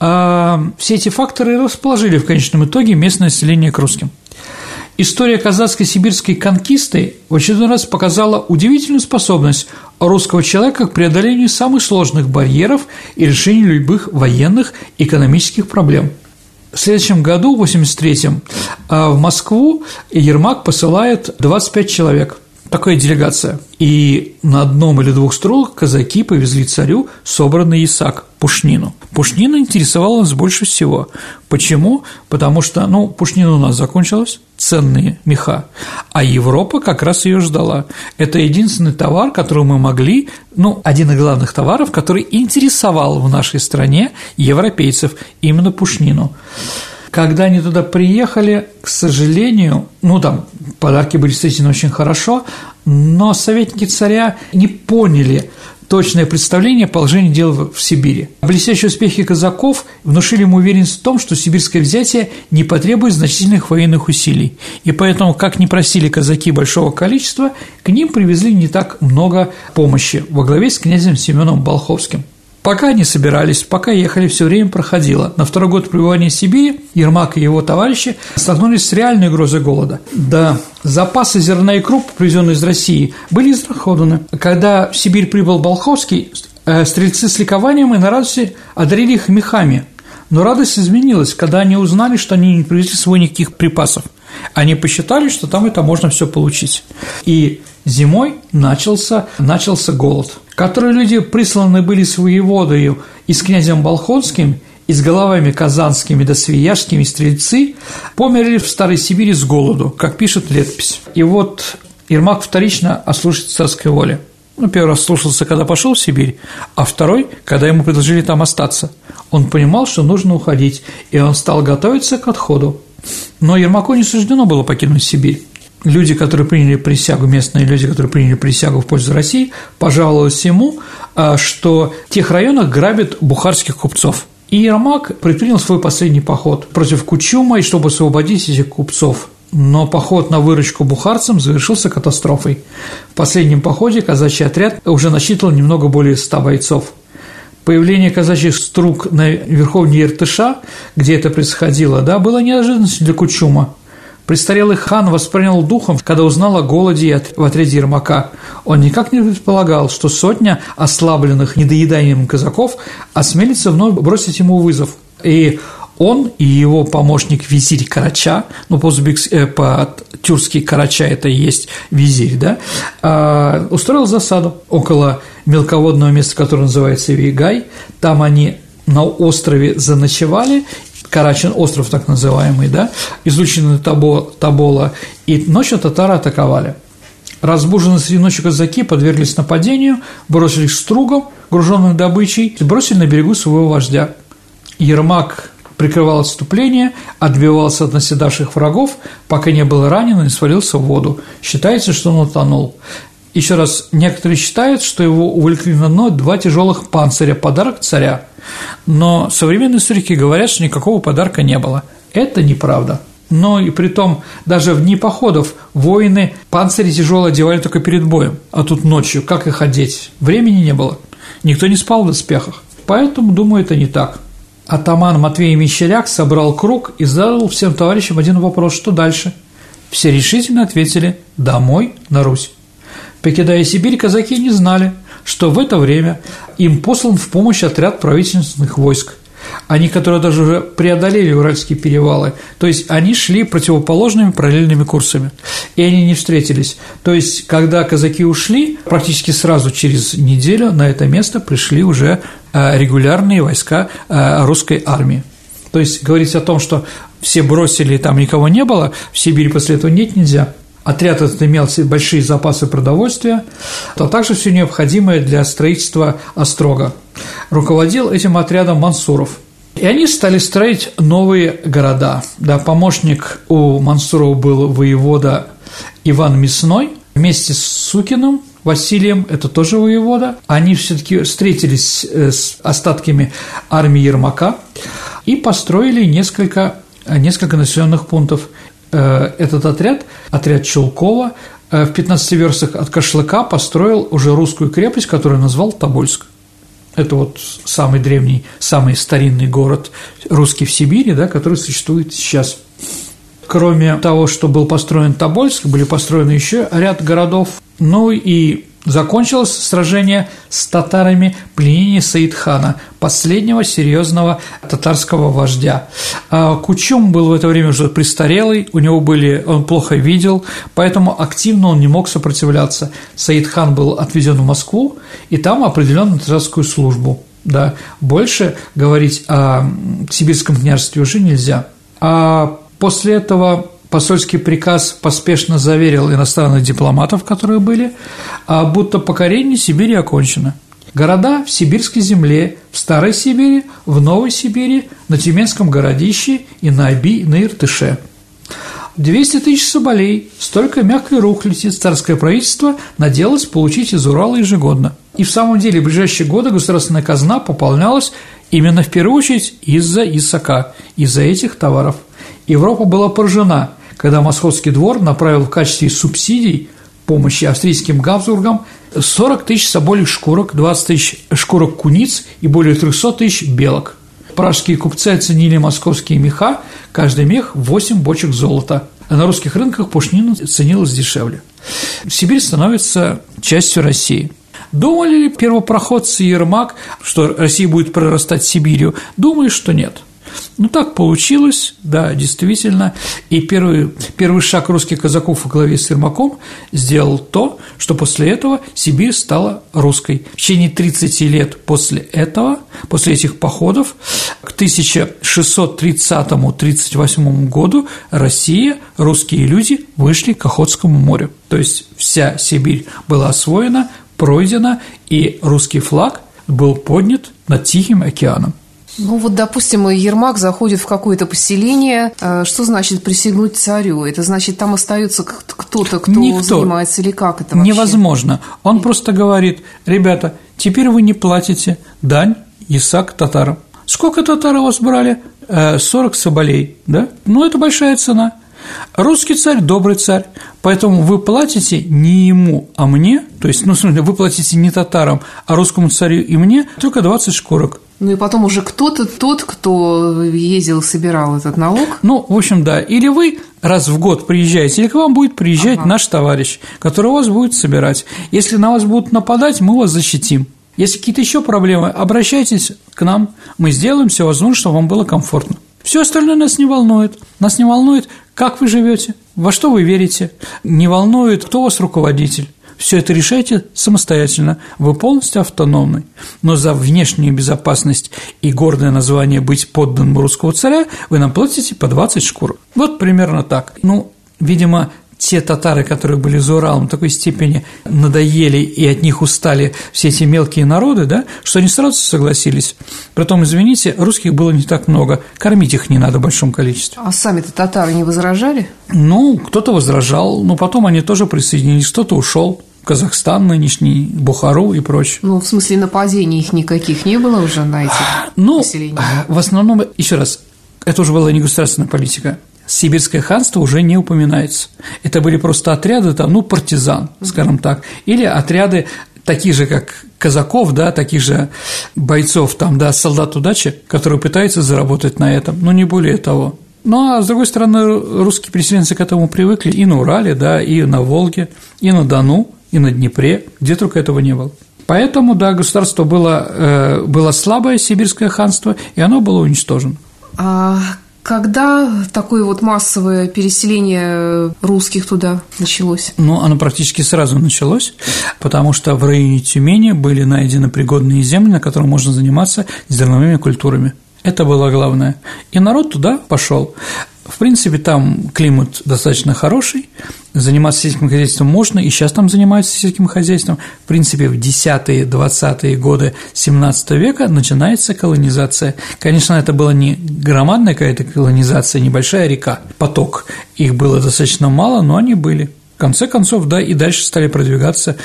а, все эти факторы расположили в конечном итоге местное население к русским. История казахской сибирской конкисты в очередной раз показала удивительную способность русского человека к преодолению самых сложных барьеров и решению любых военных экономических проблем. В следующем году, в 83-м, а, в Москву Ермак посылает 25 человек – такая делегация. И на одном или двух стрелах казаки повезли царю собранный Исаак, пушнину. Пушнина интересовала нас больше всего. Почему? Потому что, ну, пушнина у нас закончилась, ценные меха, а Европа как раз ее ждала. Это единственный товар, который мы могли, ну, один из главных товаров, который интересовал в нашей стране европейцев, именно пушнину. Когда они туда приехали, к сожалению, ну там подарки были встретены очень хорошо, но советники царя не поняли точное представление о положении дел в Сибири. Блестящие успехи казаков внушили ему уверенность в том, что сибирское взятие не потребует значительных военных усилий, и поэтому, как не просили казаки большого количества, к ним привезли не так много помощи во главе с князем Семеном Болховским. Пока они собирались, пока ехали, все время проходило. На второй год пребывания в Сибири Ермак и его товарищи столкнулись с реальной угрозой голода. Да, запасы зерна и круп, привезенные из России, были израсходованы. Когда в Сибирь прибыл Болховский, э, стрельцы с ликованием и на радости одарили их мехами. Но радость изменилась, когда они узнали, что они не привезли с собой никаких припасов. Они посчитали, что там это можно все получить. И зимой начался, начался голод, который люди присланы были с воеводою и с князем Болхонским, и с головами казанскими да свияжскими стрельцы померли в Старой Сибири с голоду, как пишет летопись. И вот Ермак вторично ослушается царской воли. Ну, первый раз слушался, когда пошел в Сибирь, а второй, когда ему предложили там остаться. Он понимал, что нужно уходить, и он стал готовиться к отходу. Но Ермаку не суждено было покинуть Сибирь. Люди, которые приняли присягу, местные люди, которые приняли присягу в пользу России, пожаловались ему, а, что в тех районах грабят бухарских купцов. И Ермак предпринял свой последний поход против Кучума, и чтобы освободить этих купцов. Но поход на выручку бухарцам завершился катастрофой. В последнем походе казачий отряд уже насчитывал немного более ста бойцов. Появление казачьих струк на верховне Иртыша, где это происходило, да, было неожиданностью для Кучума. Престарелый хан воспринял духом, когда узнал о голоде в отряде Ермака. Он никак не предполагал, что сотня ослабленных недоеданием казаков осмелится вновь бросить ему вызов. И он и его помощник визирь Карача, ну, по-узбекски, э, по-тюркски Карача это и есть визирь, да, э, устроил засаду около мелководного места, которое называется Вигай. Там они на острове заночевали, Карачин остров так называемый, да, изученный Табо, Табола, и ночью татары атаковали. Разбуженные среди ночи казаки подверглись нападению, бросились стругом, груженным добычей, и бросили на берегу своего вождя. Ермак прикрывал отступление, отбивался от наседавших врагов, пока не был ранен и не свалился в воду. Считается, что он утонул. Еще раз, некоторые считают, что его увлекли на дно два тяжелых панциря, подарок царя. Но современные историки говорят, что никакого подарка не было. Это неправда. Но и при том, даже в дни походов воины панцири тяжело одевали только перед боем, а тут ночью, как их одеть? Времени не было, никто не спал в доспехах. Поэтому, думаю, это не так. Атаман Матвей Мещеряк собрал круг и задал всем товарищам один вопрос, что дальше? Все решительно ответили «домой, на Русь». Покидая Сибирь, казаки не знали, что в это время им послан в помощь отряд правительственных войск. Они, которые даже уже преодолели Уральские перевалы, то есть они шли противоположными параллельными курсами, и они не встретились. То есть, когда казаки ушли, практически сразу через неделю на это место пришли уже Э, регулярные войска э, русской армии. То есть говорить о том, что все бросили, там никого не было, в Сибири после этого нет, нельзя. Отряд этот имел большие запасы продовольствия, а также все необходимое для строительства острога. Руководил этим отрядом Мансуров. И они стали строить новые города. Да, помощник у Мансурова был воевода Иван Мясной вместе с Сукиным Василием, это тоже воевода, они все-таки встретились э, с остатками армии Ермака и построили несколько, несколько населенных пунктов. Э, этот отряд, отряд Чулкова, э, в 15 верстах от Кашлыка построил уже русскую крепость, которую назвал Тобольск. Это вот самый древний, самый старинный город русский в Сибири, да, который существует сейчас. Кроме того, что был построен Тобольск, были построены еще ряд городов. Ну и Закончилось сражение с татарами пленение Саидхана, последнего серьезного татарского вождя. А Кучум был в это время уже престарелый, у него были, он плохо видел, поэтому активно он не мог сопротивляться. Саидхан был отвезен в Москву, и там определен татарскую службу. Да, больше говорить о сибирском княжестве уже нельзя. А после этого посольский приказ поспешно заверил иностранных дипломатов, которые были, а будто покорение Сибири окончено. Города в сибирской земле, в Старой Сибири, в Новой Сибири, на Тюменском городище и на Оби, на Иртыше. 200 тысяч соболей, столько мягкой рухляти царское правительство надеялось получить из Урала ежегодно. И в самом деле в ближайшие годы государственная казна пополнялась именно в первую очередь из-за Исака, из-за этих товаров. Европа была поражена, когда Московский двор направил в качестве субсидий помощи австрийским Габсбургам 40 тысяч собольих шкурок, 20 тысяч шкурок куниц и более 300 тысяч белок. Пражские купцы оценили московские меха, каждый мех – 8 бочек золота, а на русских рынках пушнина ценилась дешевле. Сибирь становится частью России. Думали ли первопроходцы Ермак, что Россия будет прорастать Сибирью? Думаю, что нет – ну, так получилось, да, действительно. И первый, первый шаг русских казаков во главе с Ермаком сделал то, что после этого Сибирь стала русской. В течение 30 лет после этого, после этих походов, к 1630-38 году Россия, русские люди вышли к Охотскому морю. То есть вся Сибирь была освоена, пройдена, и русский флаг был поднят над Тихим океаном. Ну вот, допустим, Ермак заходит в какое-то поселение. Э, что значит присягнуть царю? Это значит, там остается кто-то, кто Никто. занимается или как это вообще? Невозможно. Он просто говорит, ребята, теперь вы не платите дань Исаак татарам. Сколько татар у вас брали? 40 э, соболей, да? Ну, это большая цена. Русский царь – добрый царь, поэтому вы платите не ему, а мне, то есть, ну, в смысле, вы платите не татарам, а русскому царю и мне только 20 шкурок. Ну и потом уже кто-то тот, кто ездил, собирал этот налог. Ну, в общем, да. Или вы раз в год приезжаете, или к вам будет приезжать ага. наш товарищ, который вас будет собирать. Если на вас будут нападать, мы вас защитим. Если какие-то еще проблемы, обращайтесь к нам, мы сделаем все возможное, чтобы вам было комфортно. Все остальное нас не волнует. Нас не волнует, как вы живете, во что вы верите, не волнует, кто у вас руководитель. Все это решайте самостоятельно, вы полностью автономны. Но за внешнюю безопасность и гордое название быть подданным русского царя вы нам платите по 20 шкур. Вот примерно так. Ну, видимо, те татары, которые были за Уралом, в такой степени надоели и от них устали все эти мелкие народы, да, что они сразу согласились. Притом, извините, русских было не так много, кормить их не надо в большом количестве. А сами-то татары не возражали? Ну, кто-то возражал, но потом они тоже присоединились, кто-то ушел. Казахстан нынешний, Бухару и прочее. Ну, в смысле, нападений их никаких не было уже на эти ну, поселения? в основном, еще раз, это уже была не государственная политика сибирское ханство уже не упоминается. Это были просто отряды, там, ну, партизан, скажем так, или отряды таких же, как казаков, да, таких же бойцов, там, да, солдат удачи, которые пытаются заработать на этом, но не более того. Ну, а с другой стороны, русские переселенцы к этому привыкли и на Урале, да, и на Волге, и на Дону, и на Днепре, где только этого не было. Поэтому, да, государство было, э, было слабое, сибирское ханство, и оно было уничтожено. А когда такое вот массовое переселение русских туда началось? Ну, оно практически сразу началось, потому что в районе Тюмени были найдены пригодные земли, на которых можно заниматься зерновыми культурами. Это было главное. И народ туда пошел. В принципе, там климат достаточно хороший, заниматься сельским хозяйством можно, и сейчас там занимаются сельским хозяйством. В принципе, в 10-е, 20-е годы 17 века начинается колонизация. Конечно, это была не громадная какая-то колонизация, небольшая река, поток. Их было достаточно мало, но они были. В конце концов, да, и дальше стали продвигаться.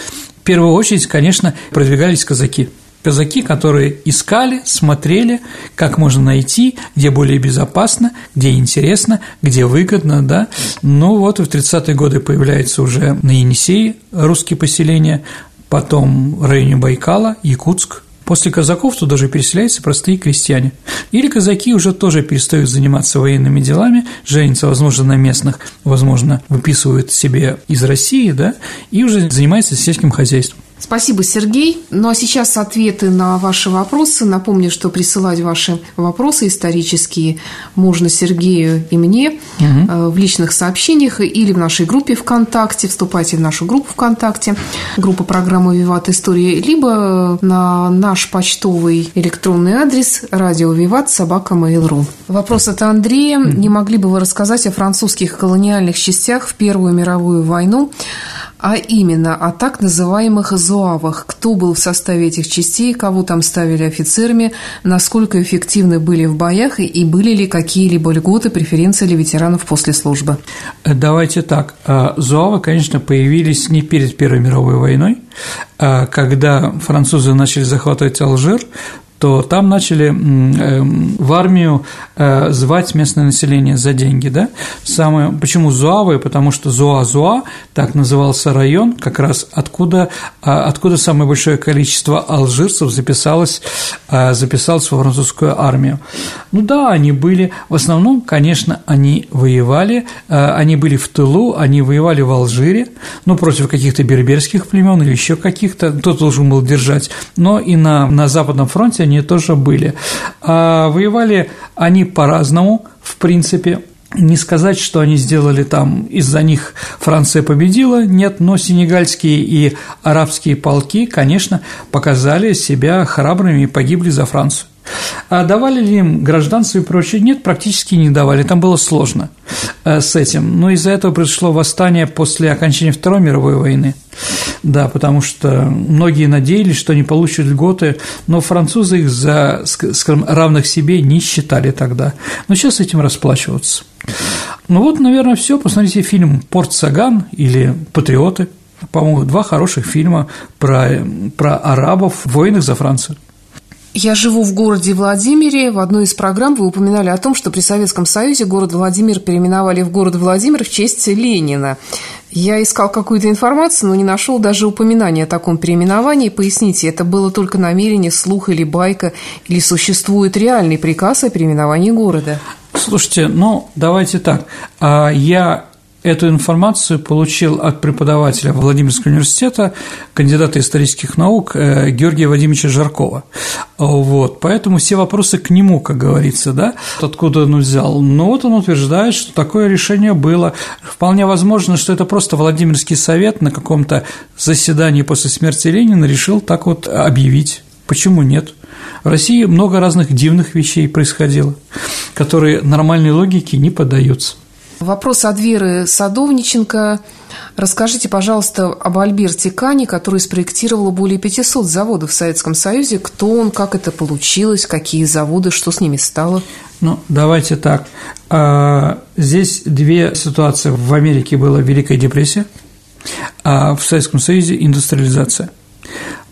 В первую очередь, конечно, продвигались казаки – казаки, которые искали, смотрели, как можно найти, где более безопасно, где интересно, где выгодно, да. Ну вот в 30-е годы появляются уже на Енисее русские поселения, потом в районе Байкала, Якутск, После казаков туда же переселяются простые крестьяне. Или казаки уже тоже перестают заниматься военными делами, женятся, возможно, на местных, возможно, выписывают себе из России, да, и уже занимаются сельским хозяйством. Спасибо, Сергей. Ну а сейчас ответы на ваши вопросы. Напомню, что присылать ваши вопросы исторические можно Сергею и мне угу. в личных сообщениях или в нашей группе ВКонтакте. Вступайте в нашу группу ВКонтакте, группа программы «Виват История», либо на наш почтовый электронный адрес радио «Виват» собака Mail.ru. Вопрос от Андрея. Не могли бы вы рассказать о французских колониальных частях в Первую мировую войну? А именно о так называемых зуавах. Кто был в составе этих частей, кого там ставили офицерами, насколько эффективны были в боях и были ли какие-либо льготы, преференции для ветеранов после службы? Давайте так. А, зуавы, конечно, появились не перед Первой мировой войной, а когда французы начали захватывать Алжир, то там начали эм, в армию э, звать местное население за деньги, да? Самое, почему Зуавы? Потому что Зуа-Зуа, так назывался район, как раз откуда, а, откуда самое большое количество алжирцев записалось, э, записалось во французскую армию. Ну да, они были, в основном, конечно, они воевали, э, они были в тылу, они воевали в Алжире, ну, против каких-то берберских племен или еще каких-то, кто должен был держать, но и на, на Западном фронте они они тоже были. А воевали они по-разному, в принципе, не сказать, что они сделали там, из-за них Франция победила, нет, но сенегальские и арабские полки, конечно, показали себя храбрыми и погибли за Францию. А давали ли им гражданство и прочее? Нет, практически не давали, там было сложно э, с этим. Но из-за этого произошло восстание после окончания Второй мировой войны. Да, потому что многие надеялись, что они получат льготы, но французы их за, скажем, равных себе не считали тогда. Но сейчас этим расплачиваться. Ну вот, наверное, все. Посмотрите фильм «Порт Саган» или «Патриоты». По-моему, два хороших фильма про, про арабов, военных за Францию. Я живу в городе Владимире. В одной из программ вы упоминали о том, что при Советском Союзе город Владимир переименовали в город Владимир в честь Ленина. Я искал какую-то информацию, но не нашел даже упоминания о таком переименовании. Поясните, это было только намерение, слух или байка, или существует реальный приказ о переименовании города? Слушайте, ну, давайте так. А Я Эту информацию получил от преподавателя Владимирского университета, кандидата исторических наук э, Георгия Вадимовича Жаркова. Вот, поэтому все вопросы к нему, как говорится, да, откуда он взял. Но вот он утверждает, что такое решение было. Вполне возможно, что это просто Владимирский совет на каком-то заседании после смерти Ленина решил так вот объявить. Почему нет? В России много разных дивных вещей происходило, которые нормальной логике не поддаются. Вопрос от Веры Садовниченко. Расскажите, пожалуйста, об Альберте Кане, который спроектировал более 500 заводов в Советском Союзе. Кто он, как это получилось, какие заводы, что с ними стало? Ну, давайте так. А, здесь две ситуации. В Америке была Великая депрессия, а в Советском Союзе индустриализация.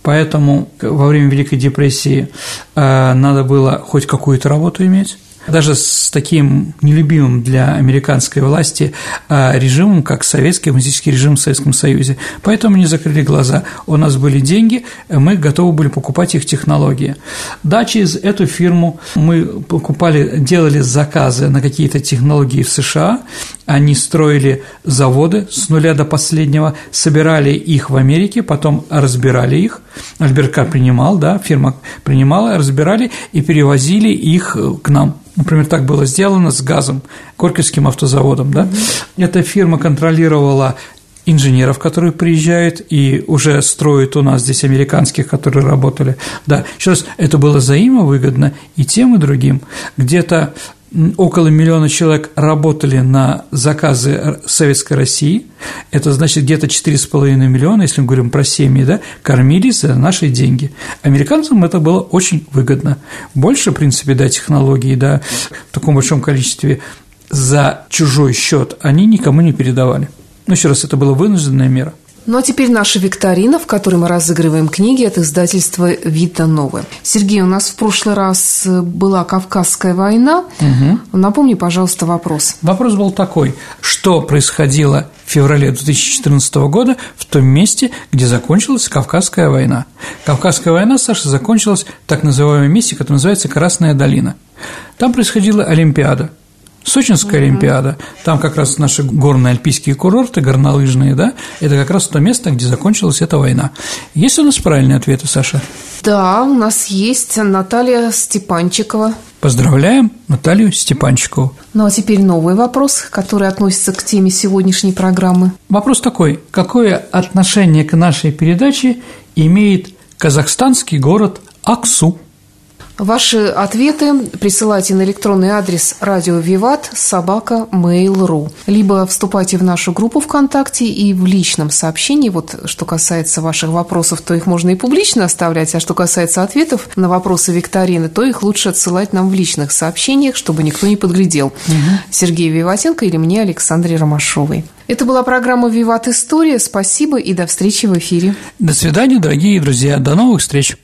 Поэтому во время Великой депрессии а, надо было хоть какую-то работу иметь, даже с таким нелюбимым для американской власти а, режимом, как советский коммунистический режим в Советском Союзе. Поэтому не закрыли глаза. У нас были деньги, мы готовы были покупать их технологии. Да, через эту фирму мы покупали, делали заказы на какие-то технологии в США, они строили заводы с нуля до последнего, собирали их в Америке, потом разбирали их, Альберка принимал, да, фирма принимала, разбирали и перевозили их к нам. Например, так было сделано с газом, Горьковским автозаводом. Да? Эта фирма контролировала инженеров, которые приезжают и уже строят у нас здесь американских, которые работали. Да, еще раз, это было взаимовыгодно и тем, и другим. Где-то около миллиона человек работали на заказы Советской России, это значит где-то 4,5 миллиона, если мы говорим про семьи, да, кормились за наши деньги. Американцам это было очень выгодно. Больше, в принципе, да, технологий, да, в таком большом количестве за чужой счет они никому не передавали. Но еще раз, это была вынужденная мера. Ну а теперь наша викторина, в которой мы разыгрываем книги от издательства «Вита Новое». Сергей, у нас в прошлый раз была Кавказская война. Угу. Напомни, пожалуйста, вопрос. Вопрос был такой. Что происходило в феврале 2014 года в том месте, где закончилась Кавказская война? Кавказская война, Саша, закончилась в так называемом месте, которое называется Красная долина. Там происходила Олимпиада – Сочинская mm-hmm. Олимпиада, там как раз наши горные альпийские курорты, горнолыжные, да, это как раз то место, где закончилась эта война. Есть у нас правильные ответы, Саша? Да, у нас есть Наталья Степанчикова. Поздравляем Наталью Степанчикову. Ну а теперь новый вопрос, который относится к теме сегодняшней программы. Вопрос такой. Какое отношение к нашей передаче имеет казахстанский город Аксу? Ваши ответы присылайте на электронный адрес радио Виват собака mail.ru либо вступайте в нашу группу ВКонтакте и в личном сообщении, вот что касается ваших вопросов, то их можно и публично оставлять, а что касается ответов на вопросы викторины, то их лучше отсылать нам в личных сообщениях, чтобы никто не подглядел. Угу. Сергей Виватенко или мне, Александре Ромашовой. Это была программа «Виват История». Спасибо и до встречи в эфире. До свидания, дорогие друзья. До новых встреч.